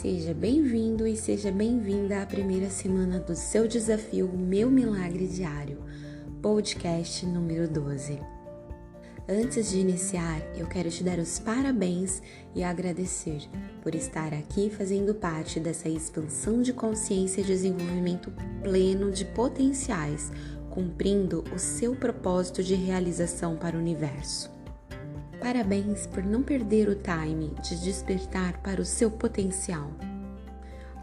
Seja bem-vindo e seja bem-vinda à primeira semana do seu desafio Meu Milagre Diário, podcast número 12. Antes de iniciar, eu quero te dar os parabéns e agradecer por estar aqui fazendo parte dessa expansão de consciência e desenvolvimento pleno de potenciais, cumprindo o seu propósito de realização para o universo. Parabéns por não perder o time de despertar para o seu potencial.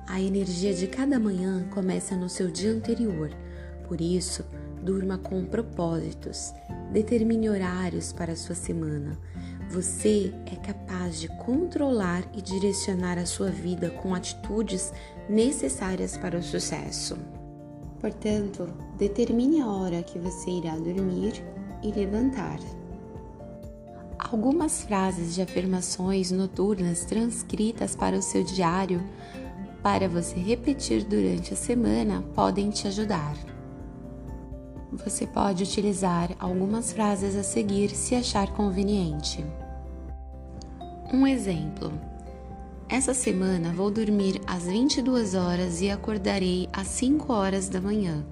A energia de cada manhã começa no seu dia anterior, por isso, durma com propósitos, determine horários para a sua semana. Você é capaz de controlar e direcionar a sua vida com atitudes necessárias para o sucesso. Portanto, determine a hora que você irá dormir e levantar. Algumas frases de afirmações noturnas transcritas para o seu diário para você repetir durante a semana podem te ajudar. Você pode utilizar algumas frases a seguir se achar conveniente. Um exemplo: Essa semana vou dormir às 22 horas e acordarei às 5 horas da manhã,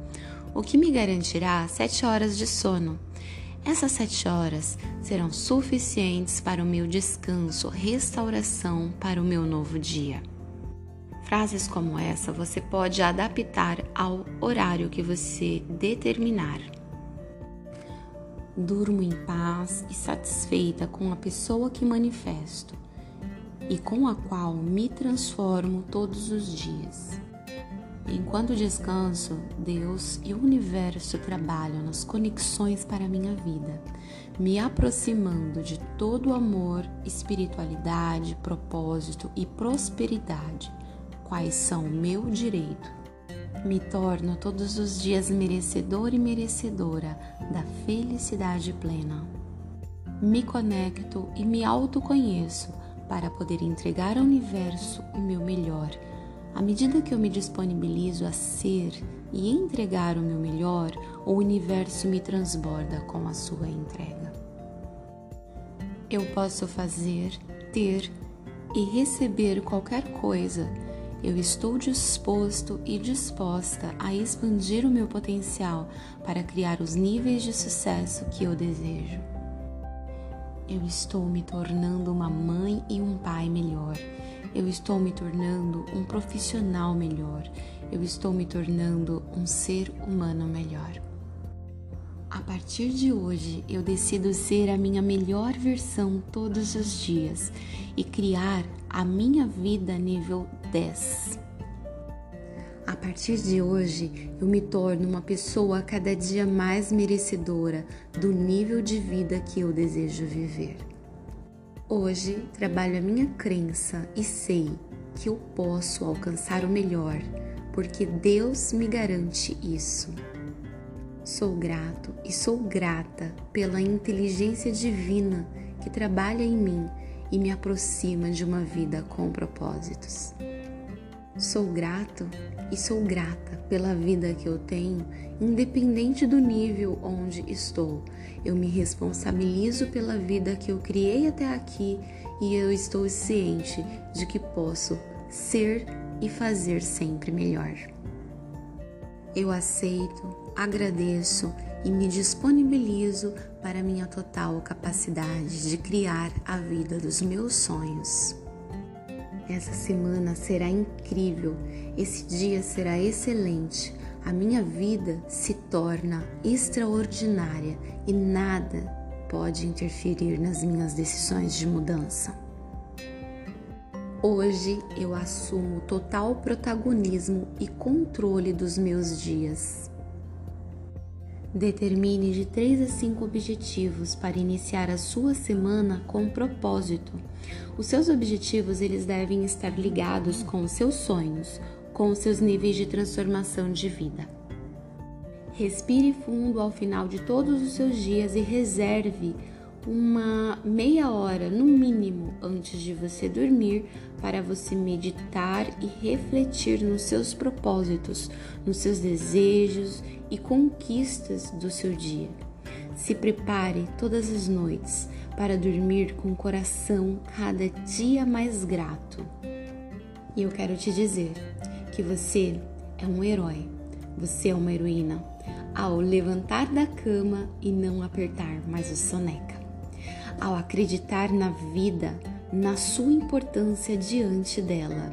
o que me garantirá 7 horas de sono. Essas sete horas serão suficientes para o meu descanso, restauração para o meu novo dia. Frases como essa você pode adaptar ao horário que você determinar. Durmo em paz e satisfeita com a pessoa que manifesto e com a qual me transformo todos os dias. Enquanto descanso, Deus e o universo trabalham nas conexões para a minha vida, me aproximando de todo o amor, espiritualidade, propósito e prosperidade, quais são meu direito. Me torno todos os dias merecedor e merecedora da felicidade plena. Me conecto e me autoconheço para poder entregar ao universo o meu melhor à medida que eu me disponibilizo a ser e entregar o meu melhor, o universo me transborda com a sua entrega. Eu posso fazer, ter e receber qualquer coisa. Eu estou disposto e disposta a expandir o meu potencial para criar os níveis de sucesso que eu desejo. Eu estou me tornando uma mãe e um pai melhor eu estou me tornando um profissional melhor. Eu estou me tornando um ser humano melhor. A partir de hoje, eu decido ser a minha melhor versão todos os dias e criar a minha vida nível 10. A partir de hoje, eu me torno uma pessoa cada dia mais merecedora do nível de vida que eu desejo viver. Hoje trabalho a minha crença e sei que eu posso alcançar o melhor, porque Deus me garante isso. Sou grato e sou grata pela inteligência divina que trabalha em mim e me aproxima de uma vida com propósitos. Sou grato e sou grata pela vida que eu tenho, independente do nível onde estou. Eu me responsabilizo pela vida que eu criei até aqui e eu estou ciente de que posso ser e fazer sempre melhor. Eu aceito, agradeço e me disponibilizo para minha total capacidade de criar a vida dos meus sonhos. Essa semana será incrível, esse dia será excelente. A minha vida se torna extraordinária e nada pode interferir nas minhas decisões de mudança. Hoje eu assumo total protagonismo e controle dos meus dias. Determine de 3 a 5 objetivos para iniciar a sua semana com propósito. Os seus objetivos eles devem estar ligados com os seus sonhos, com os seus níveis de transformação de vida. Respire fundo ao final de todos os seus dias e reserve uma meia hora no mínimo antes de você dormir para você meditar e refletir nos seus propósitos, nos seus desejos e conquistas do seu dia. Se prepare todas as noites para dormir com o coração cada dia mais grato. E eu quero te dizer que você é um herói, você é uma heroína ao levantar da cama e não apertar mais o soneca, ao acreditar na vida, na sua importância diante dela,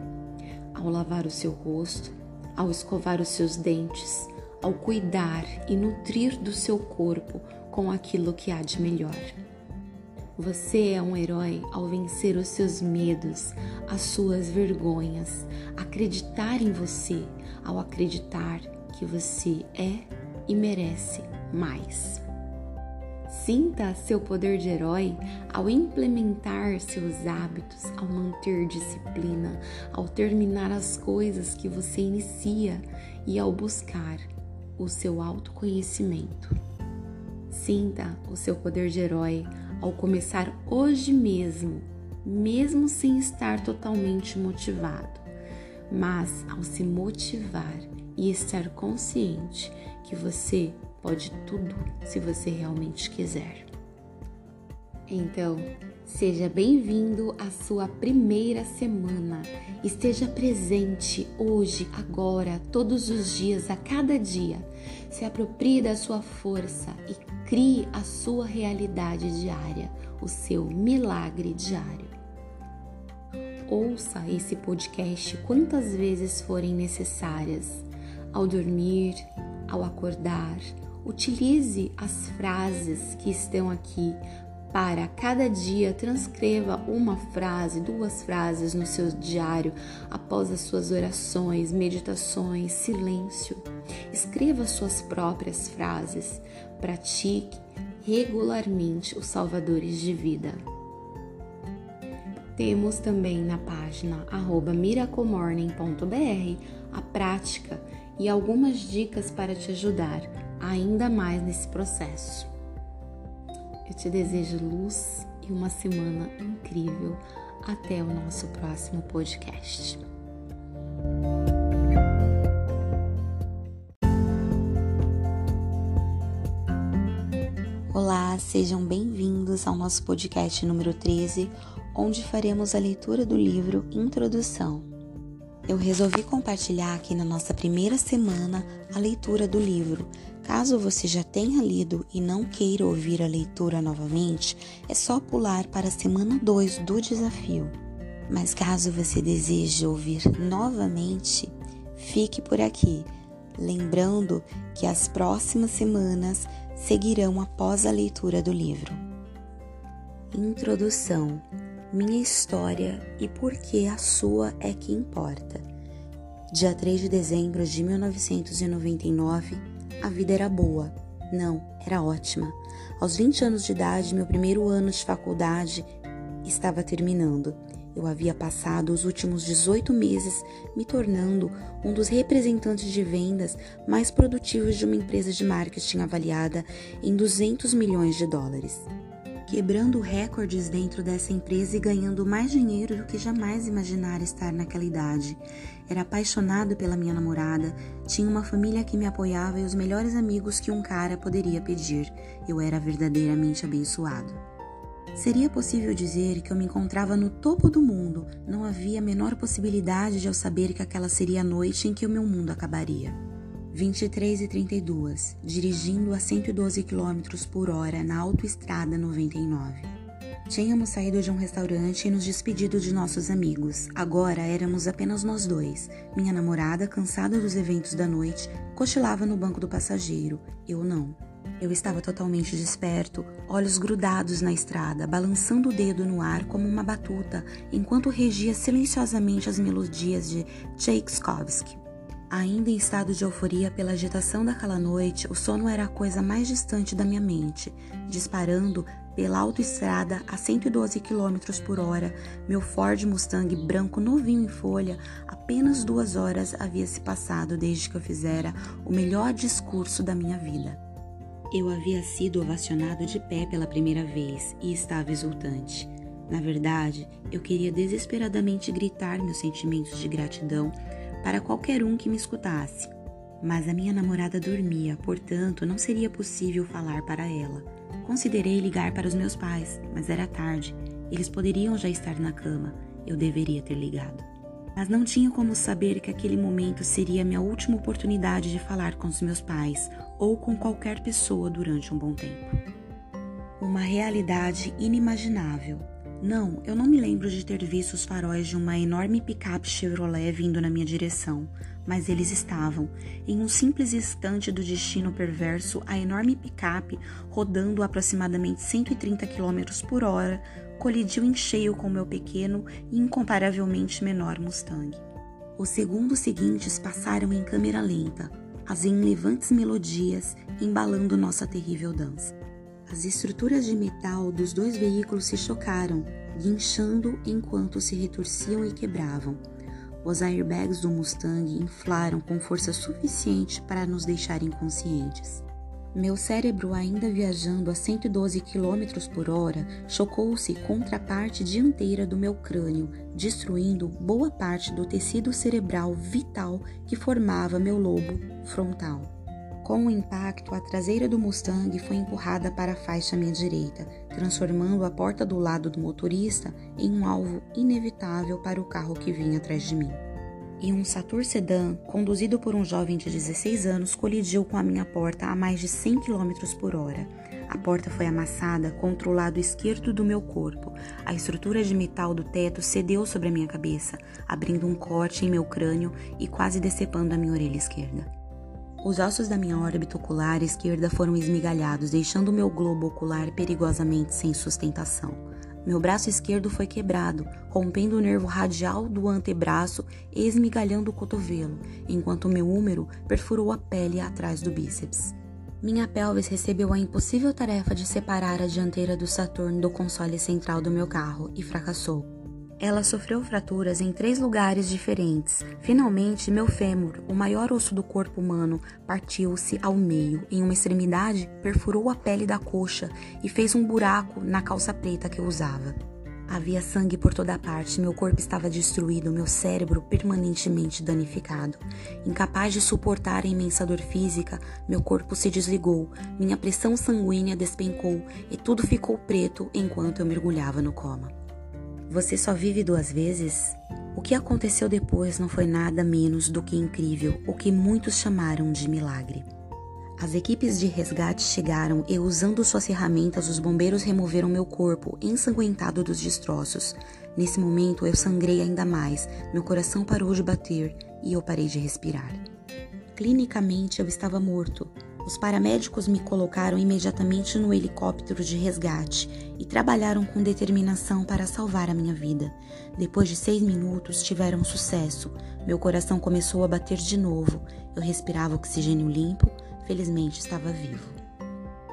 ao lavar o seu rosto, ao escovar os seus dentes, ao cuidar e nutrir do seu corpo com aquilo que há de melhor. Você é um herói ao vencer os seus medos, as suas vergonhas, acreditar em você, ao acreditar que você é e merece mais. Sinta seu poder de herói ao implementar seus hábitos, ao manter disciplina, ao terminar as coisas que você inicia e ao buscar o seu autoconhecimento. Sinta o seu poder de herói ao começar hoje mesmo, mesmo sem estar totalmente motivado, mas ao se motivar e estar consciente que você pode tudo se você realmente quiser. Então, seja bem-vindo à sua primeira semana. Esteja presente hoje, agora, todos os dias, a cada dia. Se aproprie da sua força e crie a sua realidade diária, o seu milagre diário. Ouça esse podcast quantas vezes forem necessárias, ao dormir, ao acordar, utilize as frases que estão aqui para cada dia transcreva uma frase, duas frases no seu diário após as suas orações, meditações, silêncio. Escreva suas próprias frases. Pratique regularmente os salvadores de vida. Temos também na página miraclemorning.br a prática e algumas dicas para te ajudar ainda mais nesse processo. Eu te desejo luz e uma semana incrível. Até o nosso próximo podcast. Olá, sejam bem-vindos ao nosso podcast número 13, onde faremos a leitura do livro Introdução eu resolvi compartilhar aqui na nossa primeira semana a leitura do livro. Caso você já tenha lido e não queira ouvir a leitura novamente, é só pular para a semana 2 do desafio. Mas caso você deseje ouvir novamente, fique por aqui, lembrando que as próximas semanas seguirão após a leitura do livro. Introdução minha história e por que a sua é que importa. Dia 3 de dezembro de 1999, a vida era boa. Não, era ótima. Aos 20 anos de idade, meu primeiro ano de faculdade estava terminando. Eu havia passado os últimos 18 meses me tornando um dos representantes de vendas mais produtivos de uma empresa de marketing avaliada em 200 milhões de dólares quebrando recordes dentro dessa empresa e ganhando mais dinheiro do que jamais imaginara estar naquela idade. Era apaixonado pela minha namorada, tinha uma família que me apoiava e os melhores amigos que um cara poderia pedir. Eu era verdadeiramente abençoado. Seria possível dizer que eu me encontrava no topo do mundo, não havia a menor possibilidade de eu saber que aquela seria a noite em que o meu mundo acabaria. 23 e 32, dirigindo a 112 km por hora na autoestrada 99. Tínhamos saído de um restaurante e nos despedido de nossos amigos. Agora éramos apenas nós dois. Minha namorada, cansada dos eventos da noite, cochilava no banco do passageiro. Eu não. Eu estava totalmente desperto, olhos grudados na estrada, balançando o dedo no ar como uma batuta, enquanto regia silenciosamente as melodias de Tchaikovsky. Ainda em estado de euforia pela agitação daquela noite, o sono era a coisa mais distante da minha mente. Disparando pela autoestrada a 112 km por hora, meu Ford Mustang branco novinho em folha, apenas duas horas havia se passado desde que eu fizera o melhor discurso da minha vida. Eu havia sido ovacionado de pé pela primeira vez e estava exultante. Na verdade, eu queria desesperadamente gritar meus sentimentos de gratidão para qualquer um que me escutasse. Mas a minha namorada dormia, portanto não seria possível falar para ela. Considerei ligar para os meus pais, mas era tarde. Eles poderiam já estar na cama. Eu deveria ter ligado. Mas não tinha como saber que aquele momento seria minha última oportunidade de falar com os meus pais ou com qualquer pessoa durante um bom tempo. Uma realidade inimaginável. Não, eu não me lembro de ter visto os faróis de uma enorme picape Chevrolet vindo na minha direção, mas eles estavam. Em um simples instante do destino perverso, a enorme picape, rodando aproximadamente 130 km por hora, colidiu em cheio com meu pequeno e incomparavelmente menor Mustang. Os segundos seguintes passaram em câmera lenta, as enlevantes melodias embalando nossa terrível dança. As estruturas de metal dos dois veículos se chocaram, guinchando enquanto se retorciam e quebravam. Os airbags do Mustang inflaram com força suficiente para nos deixar inconscientes. Meu cérebro, ainda viajando a 112 km por hora, chocou-se contra a parte dianteira do meu crânio, destruindo boa parte do tecido cerebral vital que formava meu lobo frontal. Com o impacto, a traseira do Mustang foi empurrada para a faixa à minha direita, transformando a porta do lado do motorista em um alvo inevitável para o carro que vinha atrás de mim. E um Saturn Sedan, conduzido por um jovem de 16 anos, colidiu com a minha porta a mais de 100 km por hora. A porta foi amassada contra o lado esquerdo do meu corpo. A estrutura de metal do teto cedeu sobre a minha cabeça, abrindo um corte em meu crânio e quase decepando a minha orelha esquerda. Os ossos da minha órbita ocular esquerda foram esmigalhados, deixando meu globo ocular perigosamente sem sustentação. Meu braço esquerdo foi quebrado, rompendo o nervo radial do antebraço e esmigalhando o cotovelo, enquanto meu úmero perfurou a pele atrás do bíceps. Minha pelvis recebeu a impossível tarefa de separar a dianteira do Saturn do console central do meu carro e fracassou. Ela sofreu fraturas em três lugares diferentes. Finalmente, meu fêmur, o maior osso do corpo humano, partiu-se ao meio. Em uma extremidade, perfurou a pele da coxa e fez um buraco na calça preta que eu usava. Havia sangue por toda parte, meu corpo estava destruído, meu cérebro permanentemente danificado. Incapaz de suportar a imensa dor física, meu corpo se desligou, minha pressão sanguínea despencou e tudo ficou preto enquanto eu mergulhava no coma. Você só vive duas vezes? O que aconteceu depois não foi nada menos do que incrível, o que muitos chamaram de milagre. As equipes de resgate chegaram e, usando suas ferramentas, os bombeiros removeram meu corpo ensanguentado dos destroços. Nesse momento, eu sangrei ainda mais, meu coração parou de bater e eu parei de respirar. Clinicamente, eu estava morto, os paramédicos me colocaram imediatamente no helicóptero de resgate e trabalharam com determinação para salvar a minha vida. Depois de seis minutos, tiveram sucesso. Meu coração começou a bater de novo. Eu respirava oxigênio limpo. Felizmente, estava vivo.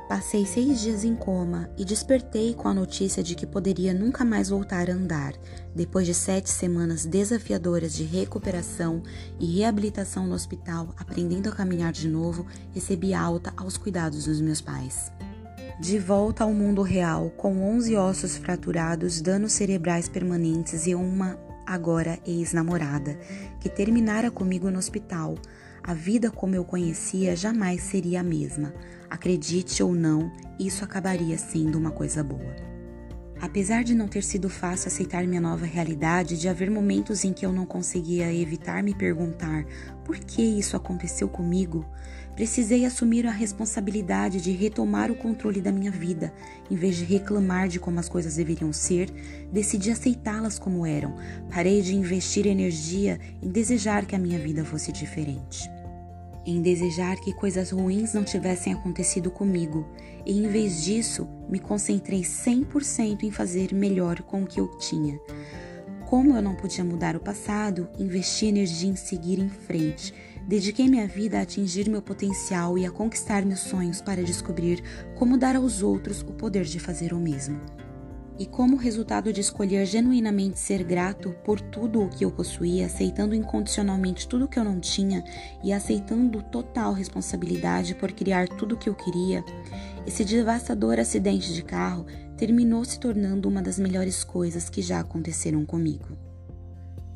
Passei seis dias em coma e despertei com a notícia de que poderia nunca mais voltar a andar. Depois de sete semanas desafiadoras de recuperação e reabilitação no hospital, aprendendo a caminhar de novo, recebi alta aos cuidados dos meus pais. De volta ao mundo real, com 11 ossos fraturados, danos cerebrais permanentes e uma, agora ex-namorada, que terminara comigo no hospital. A vida como eu conhecia jamais seria a mesma. Acredite ou não, isso acabaria sendo uma coisa boa. Apesar de não ter sido fácil aceitar minha nova realidade, de haver momentos em que eu não conseguia evitar me perguntar por que isso aconteceu comigo, precisei assumir a responsabilidade de retomar o controle da minha vida. Em vez de reclamar de como as coisas deveriam ser, decidi aceitá-las como eram. Parei de investir energia em desejar que a minha vida fosse diferente em desejar que coisas ruins não tivessem acontecido comigo, e em vez disso, me concentrei 100% em fazer melhor com o que eu tinha. Como eu não podia mudar o passado, investi energia em seguir em frente. Dediquei minha vida a atingir meu potencial e a conquistar meus sonhos para descobrir como dar aos outros o poder de fazer o mesmo. E como resultado de escolher genuinamente ser grato por tudo o que eu possuía, aceitando incondicionalmente tudo o que eu não tinha e aceitando total responsabilidade por criar tudo o que eu queria, esse devastador acidente de carro terminou se tornando uma das melhores coisas que já aconteceram comigo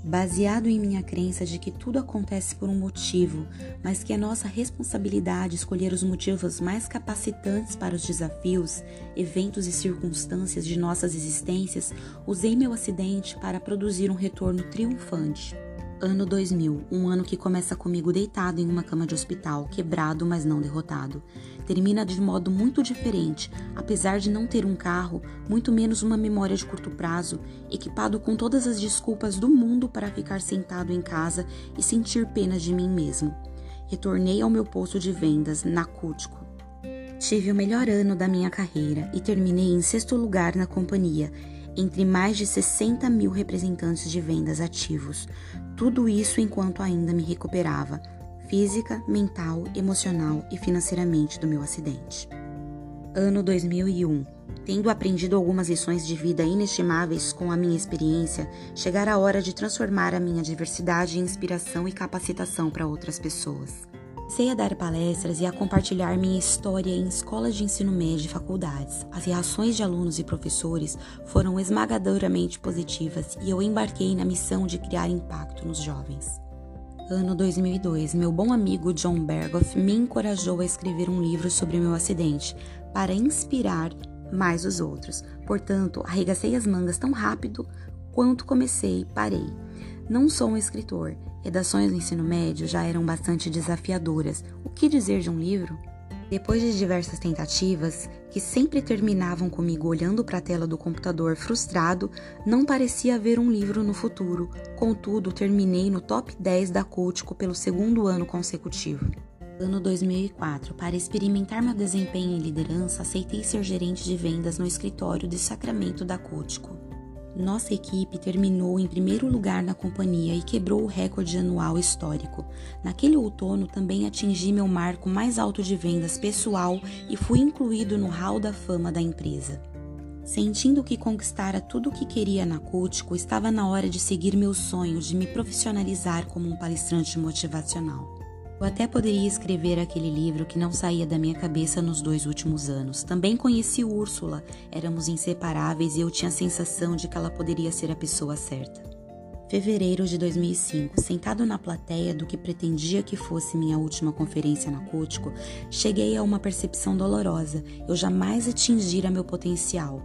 baseado em minha crença de que tudo acontece por um motivo, mas que é nossa responsabilidade escolher os motivos mais capacitantes para os desafios, eventos e circunstâncias de nossas existências, usei meu acidente para produzir um retorno triunfante. Ano 2000, um ano que começa comigo deitado em uma cama de hospital, quebrado, mas não derrotado. Termina de modo muito diferente, apesar de não ter um carro, muito menos uma memória de curto prazo, equipado com todas as desculpas do mundo para ficar sentado em casa e sentir pena de mim mesmo. Retornei ao meu posto de vendas, na Cútico. Tive o melhor ano da minha carreira e terminei em sexto lugar na companhia, entre mais de 60 mil representantes de vendas ativos. Tudo isso enquanto ainda me recuperava, física, mental, emocional e financeiramente do meu acidente. Ano 2001. Tendo aprendido algumas lições de vida inestimáveis com a minha experiência, chegara a hora de transformar a minha diversidade em inspiração e capacitação para outras pessoas. Sei a dar palestras e a compartilhar minha história em escolas de ensino médio e faculdades. As reações de alunos e professores foram esmagadoramente positivas e eu embarquei na missão de criar impacto nos jovens. Ano 2002, meu bom amigo John Berghoff me encorajou a escrever um livro sobre meu acidente para inspirar mais os outros. Portanto, arregacei as mangas tão rápido quanto comecei, parei. Não sou um escritor. Redações no ensino médio já eram bastante desafiadoras. O que dizer de um livro? Depois de diversas tentativas, que sempre terminavam comigo olhando para a tela do computador frustrado, não parecia haver um livro no futuro. Contudo, terminei no top 10 da Cultico pelo segundo ano consecutivo. Ano 2004, para experimentar meu desempenho em liderança, aceitei ser gerente de vendas no escritório de Sacramento da Cultico. Nossa equipe terminou em primeiro lugar na companhia e quebrou o recorde anual histórico. Naquele outono também atingi meu marco mais alto de vendas pessoal e fui incluído no hall da fama da empresa. Sentindo que conquistara tudo o que queria na Cútico, estava na hora de seguir meu sonho de me profissionalizar como um palestrante motivacional. Eu até poderia escrever aquele livro que não saía da minha cabeça nos dois últimos anos. Também conheci Úrsula, éramos inseparáveis e eu tinha a sensação de que ela poderia ser a pessoa certa. Fevereiro de 2005, sentado na plateia do que pretendia que fosse minha última conferência na Cútico, cheguei a uma percepção dolorosa. Eu jamais atingira meu potencial.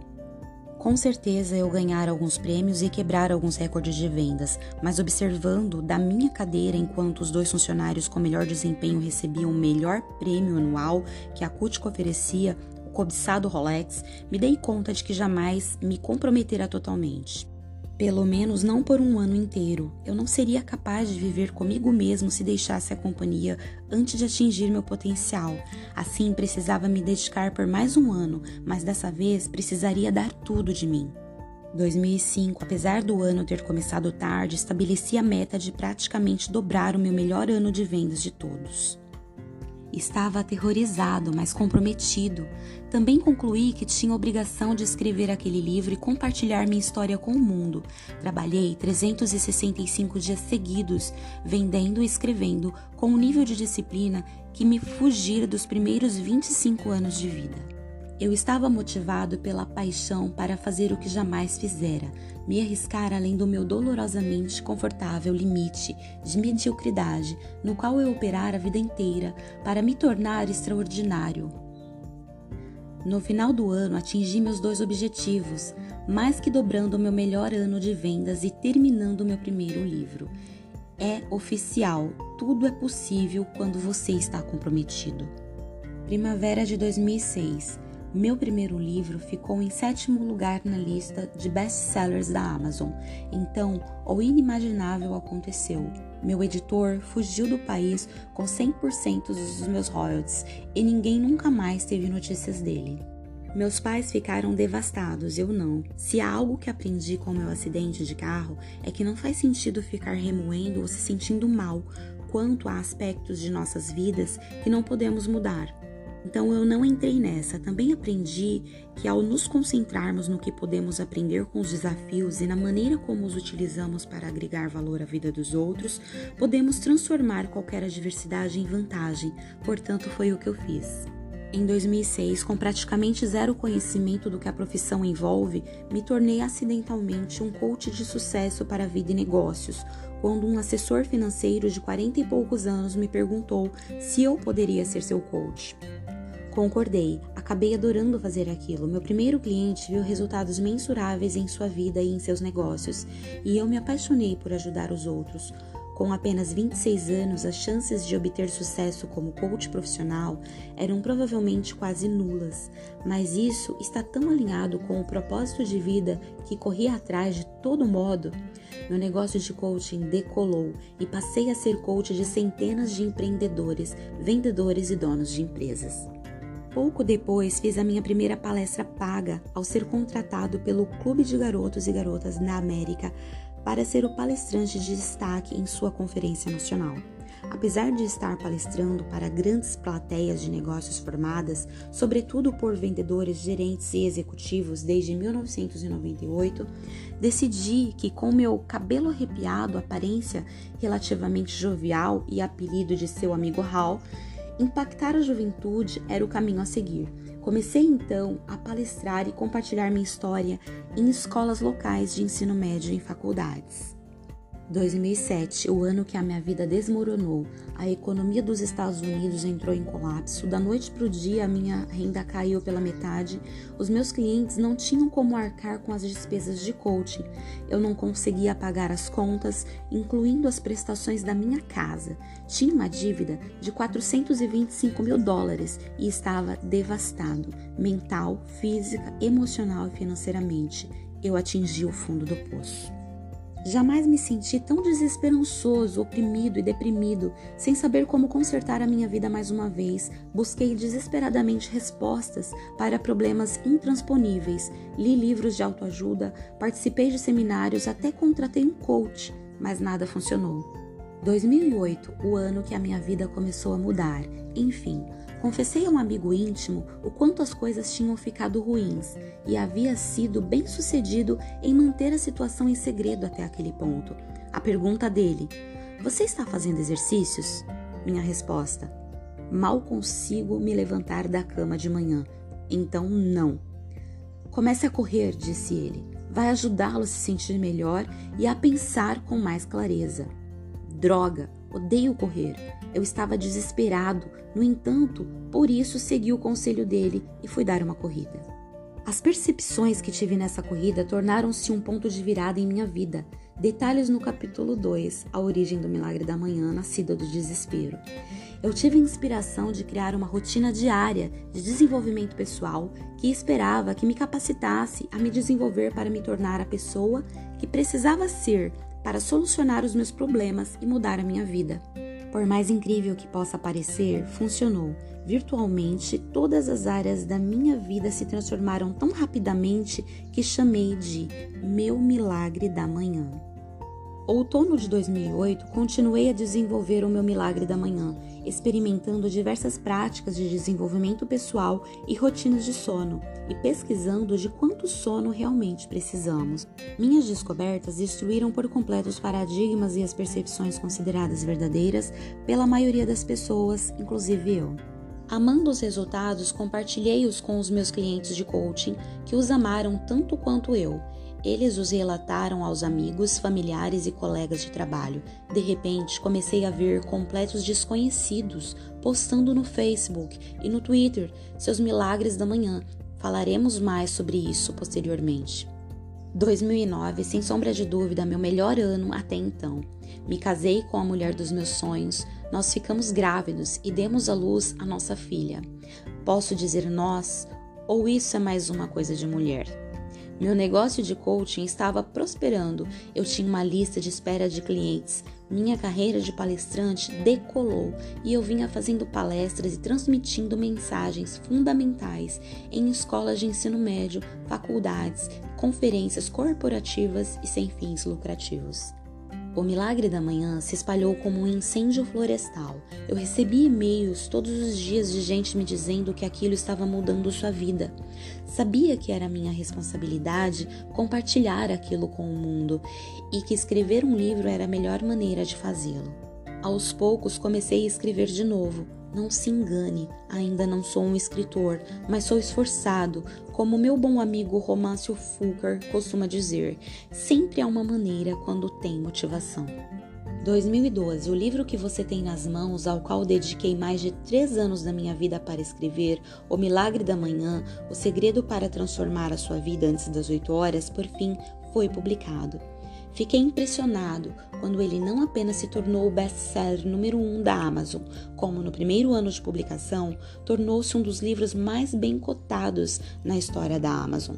Com certeza eu ganhara alguns prêmios e quebrar alguns recordes de vendas, mas observando da minha cadeira enquanto os dois funcionários com melhor desempenho recebiam o melhor prêmio anual que a Cutico oferecia, o cobiçado Rolex, me dei conta de que jamais me comprometera totalmente. Pelo menos não por um ano inteiro. Eu não seria capaz de viver comigo mesmo se deixasse a companhia antes de atingir meu potencial. Assim, precisava me dedicar por mais um ano, mas dessa vez precisaria dar tudo de mim. 2005, apesar do ano ter começado tarde, estabeleci a meta de praticamente dobrar o meu melhor ano de vendas de todos. Estava aterrorizado, mas comprometido. Também concluí que tinha obrigação de escrever aquele livro e compartilhar minha história com o mundo. Trabalhei 365 dias seguidos, vendendo e escrevendo, com um nível de disciplina que me fugira dos primeiros 25 anos de vida. Eu estava motivado pela paixão para fazer o que jamais fizera, me arriscar além do meu dolorosamente confortável limite de mediocridade no qual eu operara a vida inteira para me tornar extraordinário. No final do ano, atingi meus dois objetivos, mais que dobrando meu melhor ano de vendas e terminando meu primeiro livro. É oficial, tudo é possível quando você está comprometido. Primavera de 2006. Meu primeiro livro ficou em sétimo lugar na lista de best-sellers da Amazon. Então, o inimaginável aconteceu. Meu editor fugiu do país com 100% dos meus royalties e ninguém nunca mais teve notícias dele. Meus pais ficaram devastados, eu não. Se há algo que aprendi com meu acidente de carro é que não faz sentido ficar remoendo ou se sentindo mal quanto a aspectos de nossas vidas que não podemos mudar. Então eu não entrei nessa. Também aprendi que ao nos concentrarmos no que podemos aprender com os desafios e na maneira como os utilizamos para agregar valor à vida dos outros, podemos transformar qualquer adversidade em vantagem. Portanto, foi o que eu fiz. Em 2006, com praticamente zero conhecimento do que a profissão envolve, me tornei acidentalmente um coach de sucesso para a vida e negócios, quando um assessor financeiro de 40 e poucos anos me perguntou se eu poderia ser seu coach. Concordei, acabei adorando fazer aquilo. Meu primeiro cliente viu resultados mensuráveis em sua vida e em seus negócios, e eu me apaixonei por ajudar os outros. Com apenas 26 anos, as chances de obter sucesso como coach profissional eram provavelmente quase nulas, mas isso está tão alinhado com o propósito de vida que corri atrás de todo modo. Meu negócio de coaching decolou e passei a ser coach de centenas de empreendedores, vendedores e donos de empresas. Pouco depois, fiz a minha primeira palestra paga ao ser contratado pelo Clube de Garotos e Garotas na América para ser o palestrante de destaque em sua conferência nacional. Apesar de estar palestrando para grandes plateias de negócios formadas, sobretudo por vendedores, gerentes e executivos desde 1998, decidi que, com meu cabelo arrepiado, aparência relativamente jovial e apelido de seu amigo Hal, impactar a juventude era o caminho a seguir. Comecei então a palestrar e compartilhar minha história em escolas locais de ensino médio e em faculdades. 2007, o ano que a minha vida desmoronou, a economia dos Estados Unidos entrou em colapso, da noite para o dia a minha renda caiu pela metade, os meus clientes não tinham como arcar com as despesas de coaching, eu não conseguia pagar as contas, incluindo as prestações da minha casa, tinha uma dívida de 425 mil dólares e estava devastado, mental, física, emocional e financeiramente. Eu atingi o fundo do poço. Jamais me senti tão desesperançoso, oprimido e deprimido, sem saber como consertar a minha vida mais uma vez. Busquei desesperadamente respostas para problemas intransponíveis, li livros de autoajuda, participei de seminários, até contratei um coach, mas nada funcionou. 2008, o ano que a minha vida começou a mudar. Enfim, Confessei a um amigo íntimo o quanto as coisas tinham ficado ruins e havia sido bem sucedido em manter a situação em segredo até aquele ponto. A pergunta dele: Você está fazendo exercícios? Minha resposta: Mal consigo me levantar da cama de manhã, então não. Comece a correr, disse ele. Vai ajudá-lo a se sentir melhor e a pensar com mais clareza. Droga, odeio correr. Eu estava desesperado, no entanto, por isso segui o conselho dele e fui dar uma corrida. As percepções que tive nessa corrida tornaram-se um ponto de virada em minha vida. Detalhes no capítulo 2, A Origem do Milagre da Manhã, Nascida do Desespero. Eu tive a inspiração de criar uma rotina diária de desenvolvimento pessoal que esperava que me capacitasse a me desenvolver para me tornar a pessoa que precisava ser para solucionar os meus problemas e mudar a minha vida. Por mais incrível que possa parecer, funcionou. Virtualmente, todas as áreas da minha vida se transformaram tão rapidamente que chamei de meu milagre da manhã. Outono de 2008, continuei a desenvolver o meu milagre da manhã, experimentando diversas práticas de desenvolvimento pessoal e rotinas de sono, e pesquisando de quanto sono realmente precisamos. Minhas descobertas destruíram por completo os paradigmas e as percepções consideradas verdadeiras pela maioria das pessoas, inclusive eu. Amando os resultados, compartilhei-os com os meus clientes de coaching que os amaram tanto quanto eu eles os relataram aos amigos, familiares e colegas de trabalho. De repente, comecei a ver completos desconhecidos postando no Facebook e no Twitter seus milagres da manhã. Falaremos mais sobre isso posteriormente. 2009, sem sombra de dúvida, meu melhor ano até então. Me casei com a mulher dos meus sonhos, nós ficamos grávidos e demos à luz a nossa filha. Posso dizer nós, ou isso é mais uma coisa de mulher? Meu negócio de coaching estava prosperando, eu tinha uma lista de espera de clientes, minha carreira de palestrante decolou e eu vinha fazendo palestras e transmitindo mensagens fundamentais em escolas de ensino médio, faculdades, conferências corporativas e sem fins lucrativos. O milagre da manhã se espalhou como um incêndio florestal. Eu recebi e-mails todos os dias de gente me dizendo que aquilo estava mudando sua vida. Sabia que era minha responsabilidade compartilhar aquilo com o mundo e que escrever um livro era a melhor maneira de fazê-lo. Aos poucos comecei a escrever de novo não se engane, ainda não sou um escritor, mas sou esforçado, como meu bom amigo Româncio Fulker costuma dizer. Sempre há uma maneira quando tem motivação. 2012, o livro que você tem nas mãos, ao qual dediquei mais de três anos da minha vida para escrever, O Milagre da Manhã, O Segredo para Transformar a Sua Vida Antes das 8 Horas, por fim, foi publicado. Fiquei impressionado quando ele não apenas se tornou o best-seller número um da Amazon, como no primeiro ano de publicação, tornou-se um dos livros mais bem cotados na história da Amazon.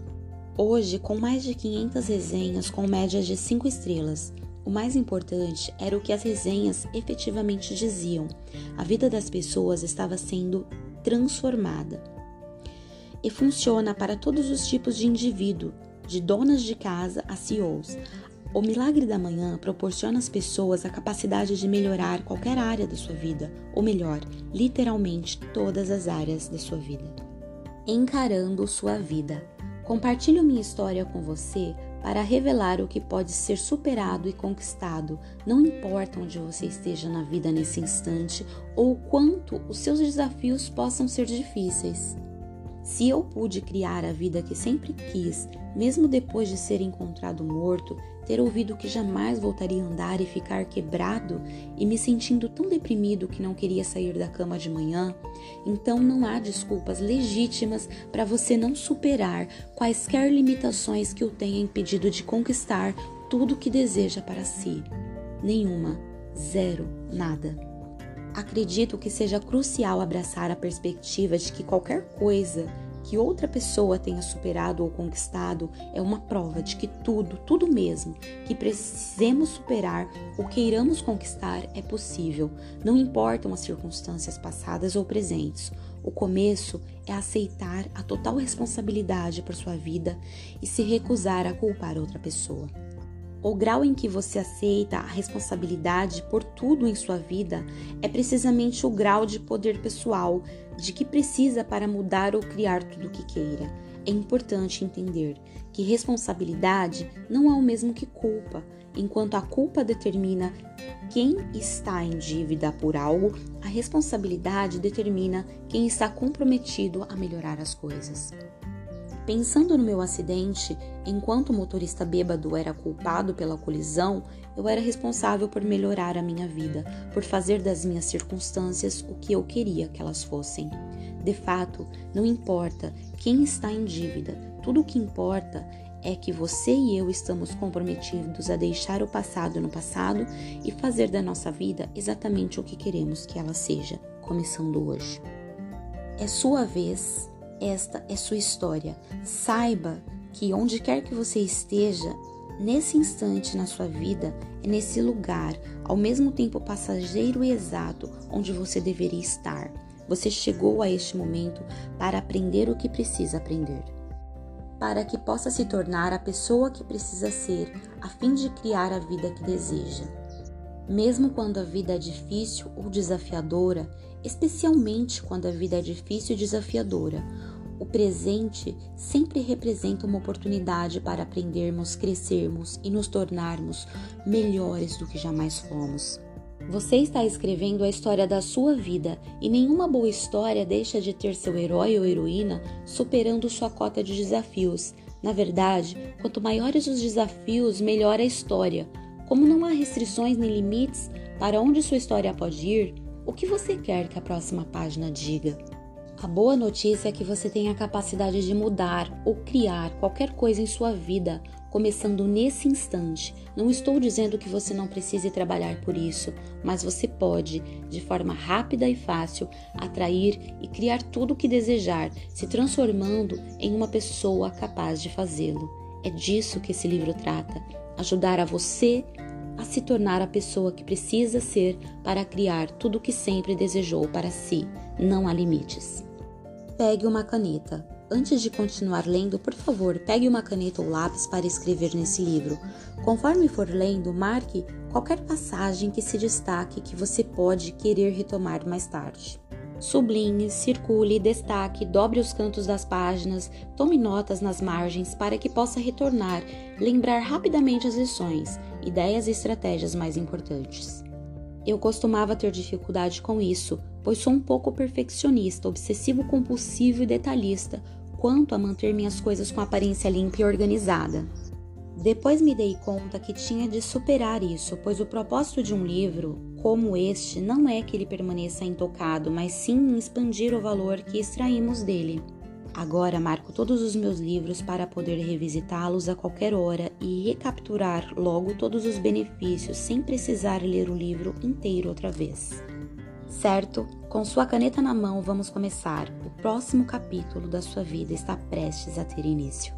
Hoje, com mais de 500 resenhas com médias de 5 estrelas, o mais importante era o que as resenhas efetivamente diziam. A vida das pessoas estava sendo transformada. E funciona para todos os tipos de indivíduo, de donas de casa a CEOs. O milagre da manhã proporciona às pessoas a capacidade de melhorar qualquer área da sua vida, ou melhor, literalmente todas as áreas da sua vida. Encarando sua vida. Compartilho minha história com você para revelar o que pode ser superado e conquistado, não importa onde você esteja na vida nesse instante ou quanto os seus desafios possam ser difíceis. Se eu pude criar a vida que sempre quis, mesmo depois de ser encontrado morto, ter ouvido que jamais voltaria a andar e ficar quebrado e me sentindo tão deprimido que não queria sair da cama de manhã, então não há desculpas legítimas para você não superar quaisquer limitações que o tenha impedido de conquistar tudo que deseja para si. Nenhuma, zero, nada. Acredito que seja crucial abraçar a perspectiva de que qualquer coisa que outra pessoa tenha superado ou conquistado é uma prova de que tudo, tudo mesmo que precisemos superar ou queiramos conquistar é possível, não importam as circunstâncias passadas ou presentes. O começo é aceitar a total responsabilidade por sua vida e se recusar a culpar outra pessoa. O grau em que você aceita a responsabilidade por tudo em sua vida é precisamente o grau de poder pessoal de que precisa para mudar ou criar tudo o que queira. É importante entender que responsabilidade não é o mesmo que culpa. Enquanto a culpa determina quem está em dívida por algo, a responsabilidade determina quem está comprometido a melhorar as coisas. Pensando no meu acidente, enquanto o motorista bêbado era culpado pela colisão, eu era responsável por melhorar a minha vida, por fazer das minhas circunstâncias o que eu queria que elas fossem. De fato, não importa quem está em dívida, tudo o que importa é que você e eu estamos comprometidos a deixar o passado no passado e fazer da nossa vida exatamente o que queremos que ela seja, começando hoje. É sua vez esta é sua história. Saiba que onde quer que você esteja, nesse instante na sua vida, é nesse lugar, ao mesmo tempo passageiro e exato, onde você deveria estar. Você chegou a este momento para aprender o que precisa aprender. Para que possa se tornar a pessoa que precisa ser, a fim de criar a vida que deseja. Mesmo quando a vida é difícil ou desafiadora, especialmente quando a vida é difícil e desafiadora, o presente sempre representa uma oportunidade para aprendermos, crescermos e nos tornarmos melhores do que jamais fomos. Você está escrevendo a história da sua vida e nenhuma boa história deixa de ter seu herói ou heroína superando sua cota de desafios. Na verdade, quanto maiores os desafios, melhor a história. Como não há restrições nem limites para onde sua história pode ir, o que você quer que a próxima página diga? A boa notícia é que você tem a capacidade de mudar ou criar qualquer coisa em sua vida, começando nesse instante. Não estou dizendo que você não precise trabalhar por isso, mas você pode, de forma rápida e fácil, atrair e criar tudo o que desejar, se transformando em uma pessoa capaz de fazê-lo. É disso que esse livro trata: ajudar a você a se tornar a pessoa que precisa ser para criar tudo o que sempre desejou para si. Não há limites pegue uma caneta. Antes de continuar lendo, por favor, pegue uma caneta ou lápis para escrever nesse livro. Conforme for lendo, marque qualquer passagem que se destaque que você pode querer retomar mais tarde. Sublinhe, circule, destaque, dobre os cantos das páginas, tome notas nas margens para que possa retornar, lembrar rapidamente as lições, ideias e estratégias mais importantes. Eu costumava ter dificuldade com isso, pois sou um pouco perfeccionista, obsessivo compulsivo e detalhista quanto a manter minhas coisas com aparência limpa e organizada. Depois me dei conta que tinha de superar isso, pois o propósito de um livro como este não é que ele permaneça intocado, mas sim expandir o valor que extraímos dele. Agora marco todos os meus livros para poder revisitá-los a qualquer hora e recapturar logo todos os benefícios sem precisar ler o livro inteiro outra vez. Certo? Com sua caneta na mão, vamos começar. O próximo capítulo da sua vida está prestes a ter início.